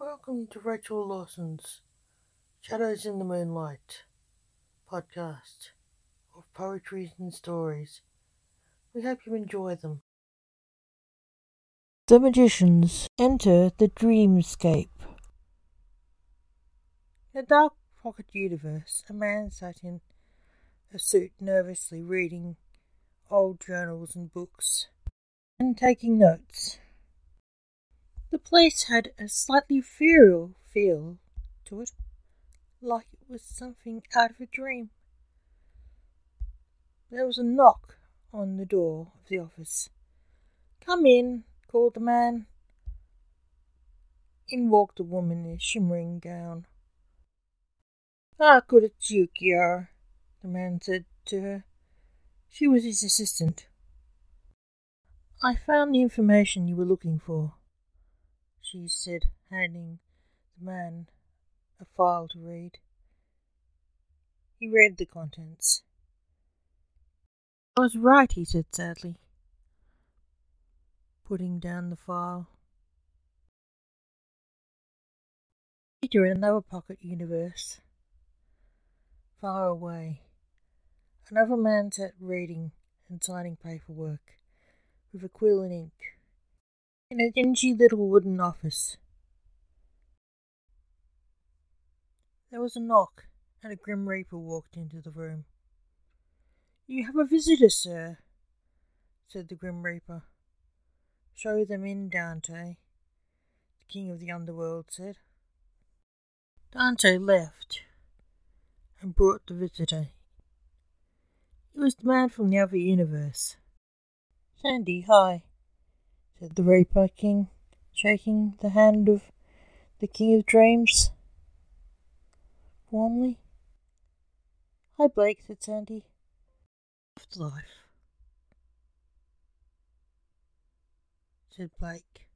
Welcome to Rachel Lawson's Shadows in the Moonlight podcast of poetry and stories. We hope you enjoy them. The magicians enter the dreamscape. In a dark pocket universe, a man sat in a suit nervously reading old journals and books and taking notes. The place had a slightly feral feel to it, like it was something out of a dream. There was a knock on the door of the office. Come in, called the man. In walked a woman in a shimmering gown. Ah, good at Yukio, the man said to her. She was his assistant. I found the information you were looking for, she said, handing the man a file to read. He read the contents. I was right, he said sadly, putting down the file. Peter in another pocket universe, far away. Another man sat reading and signing paperwork with a quill and ink in a dingy little wooden office. There was a knock, and a grim reaper walked into the room. You have a visitor, sir, said the grim reaper. Show them in, Dante, the king of the underworld said. Dante left and brought the visitor. It was the man from the other universe. Sandy, hi said the Reaper King, shaking the hand of the King of Dreams warmly. Hi, Blake, said Sandy. Afterlife, said Blake.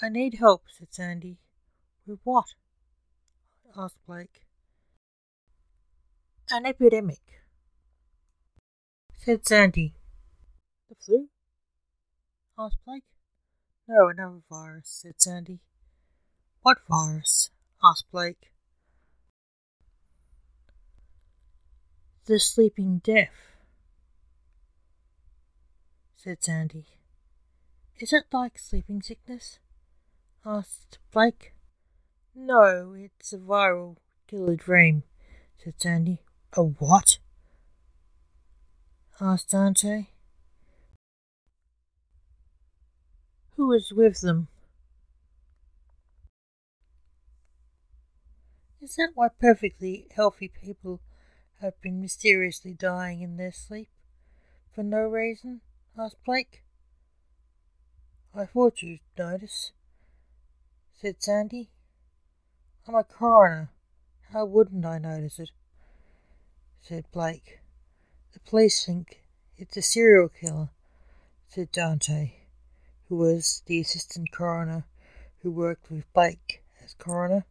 I need help, said Sandy. With what? asked Blake. An epidemic, said Sandy. The flu? caused plague? No, another virus, said Sandy. What virus? asked Blake. The sleeping death, said Sandy. Is it like sleeping sickness? asked Blake. No, it's a viral killer dream, said Sandy. A what? asked Dante. who is with them. Is that why perfectly healthy people have been mysteriously dying in their sleep? For no reason? asked Blake. I thought you'd notice, said Sandy. I'm a coroner. How wouldn't I notice it? said Blake. The police think it's a serial killer, said Dante who was the assistant coroner who worked with Blake as coroner.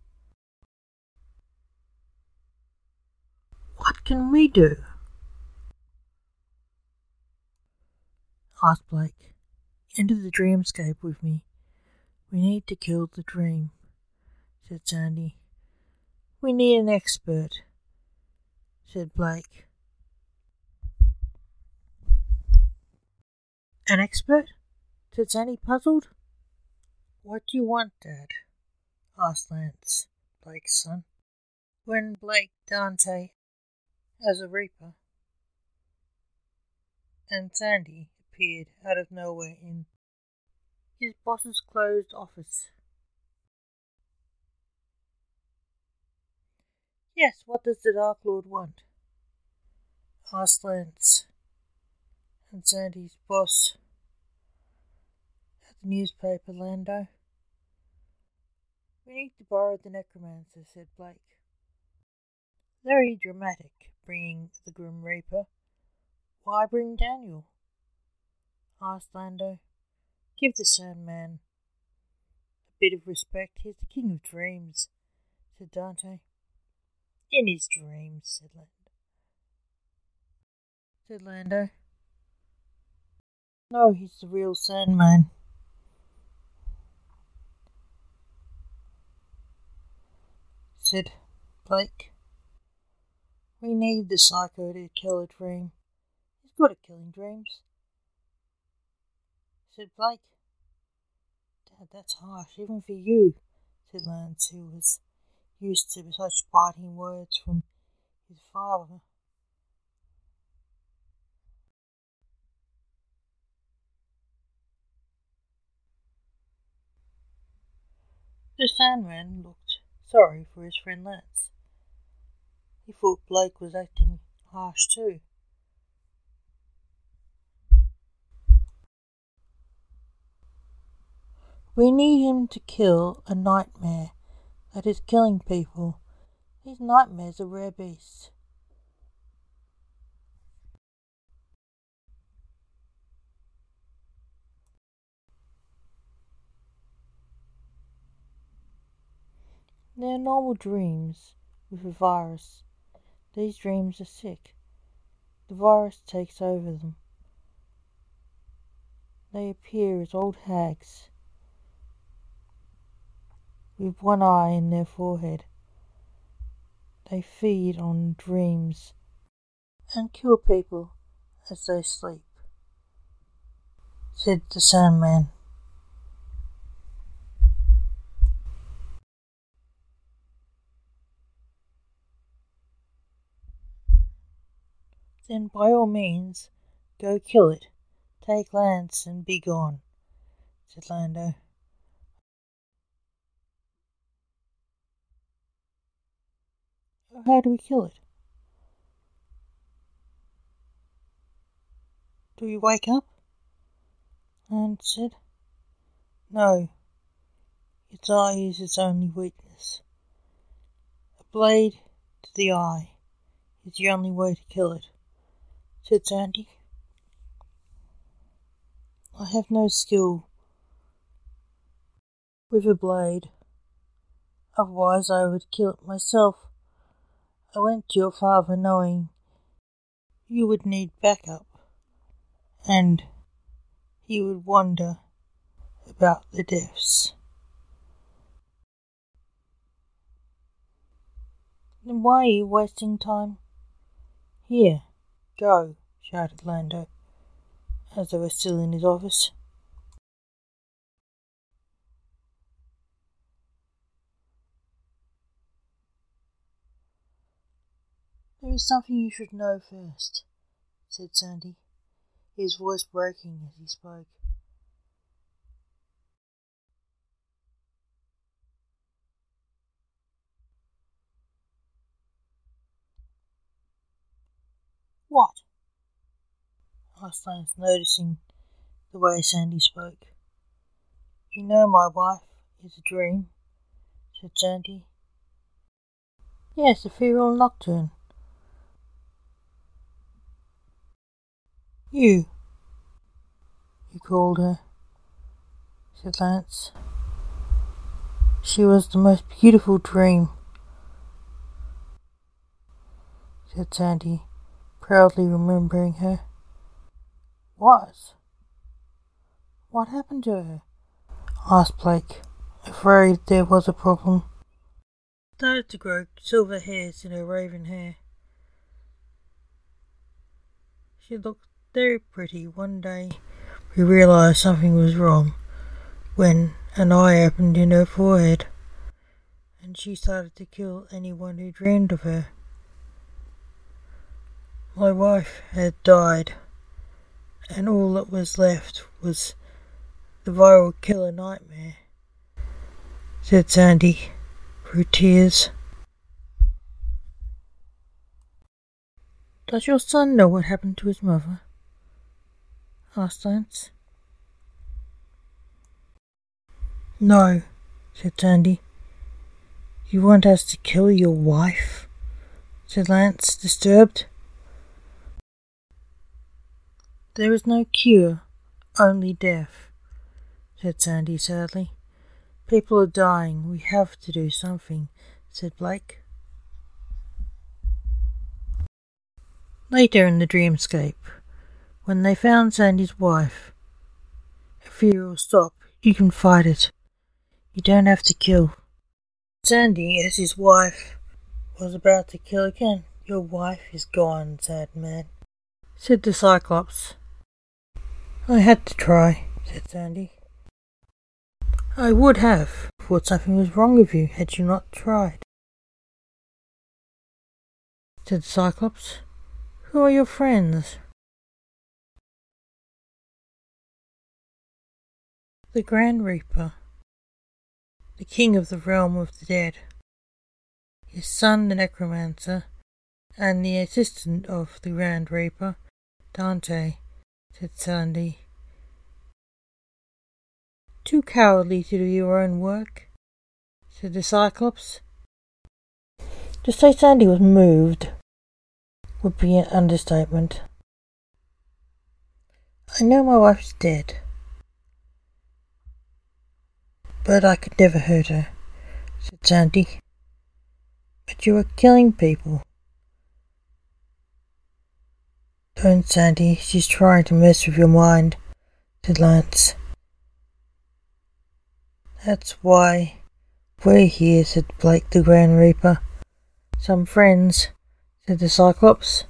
What can we do? asked Blake. Enter the dreamscape with me. We need to kill the dream, said Sandy. We need an expert, said Blake. An expert? 'Tis any puzzled? What do you want, Dad? asked Lance, Blake's son. When Blake Dante as a reaper and Sandy appeared out of nowhere in his boss's closed office. Yes, what does the Dark Lord want? asked Lance, and Sandy's boss the newspaper, Lando. We need to borrow the necromancer, said Blake. Very dramatic, bringing the Grim Reaper. Why bring Daniel? asked Lando. Give the Sandman a bit of respect. He's the king of dreams, said Dante. In his dreams, said Lando. Said Lando. No, he's the real Sandman. Said Blake. We need the psycho to kill a dream. He's good at killing dreams, said Blake. Dad, that's harsh, even for you, said Lance, who was used to such biting words from his father. The Sandman looked sorry for his friend Lance. He thought Blake was acting harsh too. We need him to kill a nightmare that is killing people. These nightmares are rare beasts. They are normal dreams with a virus. These dreams are sick. The virus takes over them. They appear as old hags with one eye in their forehead. They feed on dreams and kill people as they sleep, said the Sandman. Then by all means go kill it. Take Lance and be gone, said Lando. How do we kill it? Do we wake up? Lance said. No. Its eye is its only weakness. A blade to the eye is the only way to kill it said Sandy. I have no skill with a blade. Otherwise, I would kill it myself. I went to your father knowing you would need backup, and he would wonder about the deaths. Then why are you wasting time? Here, Go, shouted Lando, as they were still in his office. There is something you should know first, said Sandy, his voice breaking as he spoke. What? Asked Lance, noticing the way Sandy spoke. You know my wife is a dream, said Sandy. Yes, ethereal nocturne. You, he called her, said Lance. She was the most beautiful dream, said Sandy proudly remembering her. Was? What happened to her? asked Blake, afraid there was a problem. Started to grow silver hairs in her raven hair. She looked very pretty. One day we realized something was wrong when an eye opened in her forehead and she started to kill anyone who dreamed of her. My wife had died, and all that was left was the viral killer nightmare, said Sandy through tears. Does your son know what happened to his mother? asked Lance. No, said Sandy. You want us to kill your wife? said Lance, disturbed. There is no cure, only death, said Sandy sadly. People are dying. We have to do something, said Blake. Later in the dreamscape, when they found Sandy's wife, a fear will stop. You can fight it. You don't have to kill. Sandy as his wife was about to kill again. Your wife is gone, Sandman, said the Cyclops. I had to try, said Sandy. I would have thought something was wrong with you had you not tried, said Cyclops. Who are your friends? The Grand Reaper, the king of the realm of the dead, his son the Necromancer, and the assistant of the Grand Reaper, Dante, said Sandy. Too cowardly to do your own work, said the Cyclops. To say Sandy was moved would be an understatement. I know my wife's dead, but I could never hurt her, said Sandy. But you are killing people. Don't, Sandy, she's trying to mess with your mind, said Lance. That's why we're here, said Blake the Grand Reaper. Some friends, said the Cyclops.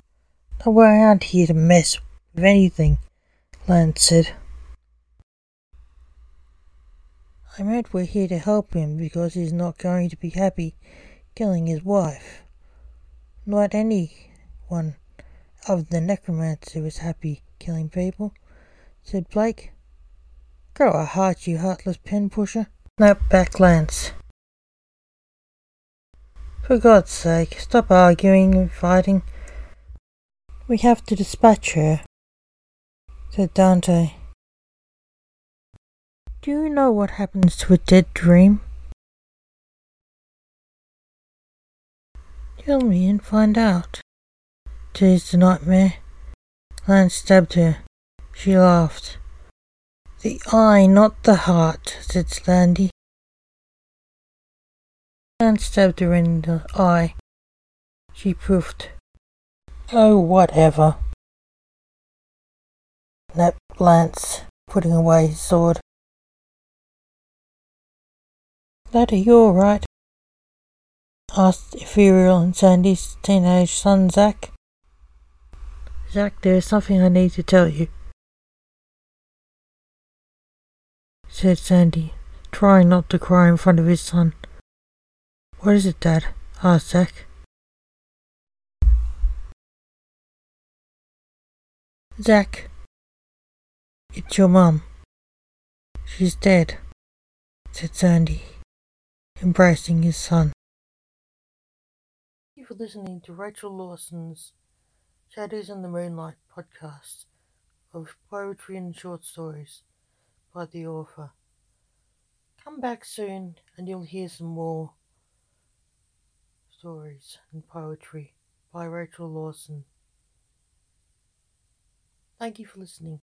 No, we aren't here to mess with anything, Lance said. I meant we're here to help him because he's not going to be happy killing his wife. Not anyone other the Necromancer was happy killing people, said Blake. Grow a heart, you heartless pen pusher. Snap back Lance. For God's sake, stop arguing and fighting. We have to dispatch her, said Dante. Do you know what happens to a dead dream? Tell me and find out. Tis the nightmare. Lance stabbed her. She laughed. The eye, not the heart, said Sandy. Lance stabbed her in the eye. She poofed. Oh, whatever. Snapped Lance, putting away his sword. Are you all right? asked Ethereal and Sandy's teenage son, Zack. Zack, there is something I need to tell you. said Sandy, trying not to cry in front of his son. What is it, Dad? asked Zack. Zack, it's your mum. She's dead, said Sandy, embracing his son. Thank you for listening to Rachel Lawson's Shadows in the Moonlight podcast of poetry and short stories by the author. Come back soon and you'll hear some more stories and poetry by Rachel Lawson. Thank you for listening.